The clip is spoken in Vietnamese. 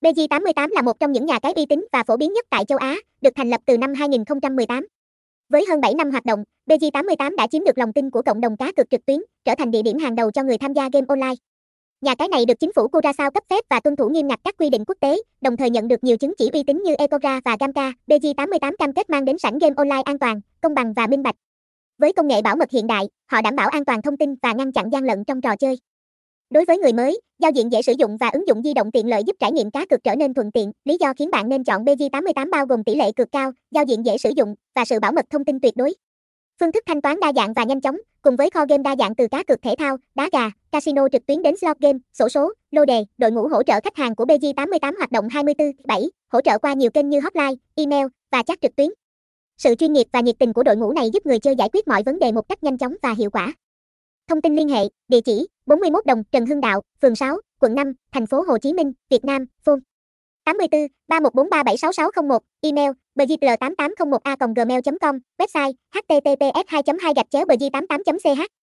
BG88 là một trong những nhà cái uy tín và phổ biến nhất tại châu Á, được thành lập từ năm 2018. Với hơn 7 năm hoạt động, BG88 đã chiếm được lòng tin của cộng đồng cá cược trực tuyến, trở thành địa điểm hàng đầu cho người tham gia game online. Nhà cái này được chính phủ Curaçao cấp phép và tuân thủ nghiêm ngặt các quy định quốc tế, đồng thời nhận được nhiều chứng chỉ uy tín như Ecora và Gamca. BG88 cam kết mang đến sảnh game online an toàn, công bằng và minh bạch. Với công nghệ bảo mật hiện đại, họ đảm bảo an toàn thông tin và ngăn chặn gian lận trong trò chơi. Đối với người mới, giao diện dễ sử dụng và ứng dụng di động tiện lợi giúp trải nghiệm cá cược trở nên thuận tiện. Lý do khiến bạn nên chọn BG88 bao gồm tỷ lệ cược cao, giao diện dễ sử dụng và sự bảo mật thông tin tuyệt đối. Phương thức thanh toán đa dạng và nhanh chóng, cùng với kho game đa dạng từ cá cược thể thao, đá gà, casino trực tuyến đến slot game, sổ số, lô đề, đội ngũ hỗ trợ khách hàng của BG88 hoạt động 24/7, hỗ trợ qua nhiều kênh như hotline, email và chat trực tuyến. Sự chuyên nghiệp và nhiệt tình của đội ngũ này giúp người chơi giải quyết mọi vấn đề một cách nhanh chóng và hiệu quả. Thông tin liên hệ, địa chỉ 41 Đồng, Trần Hưng Đạo, phường 6, quận 5, thành phố Hồ Chí Minh, Việt Nam, phone. 84 3143766601, email bgtl8801 a gmail com website https 2 2 gạch chéo bg88 ch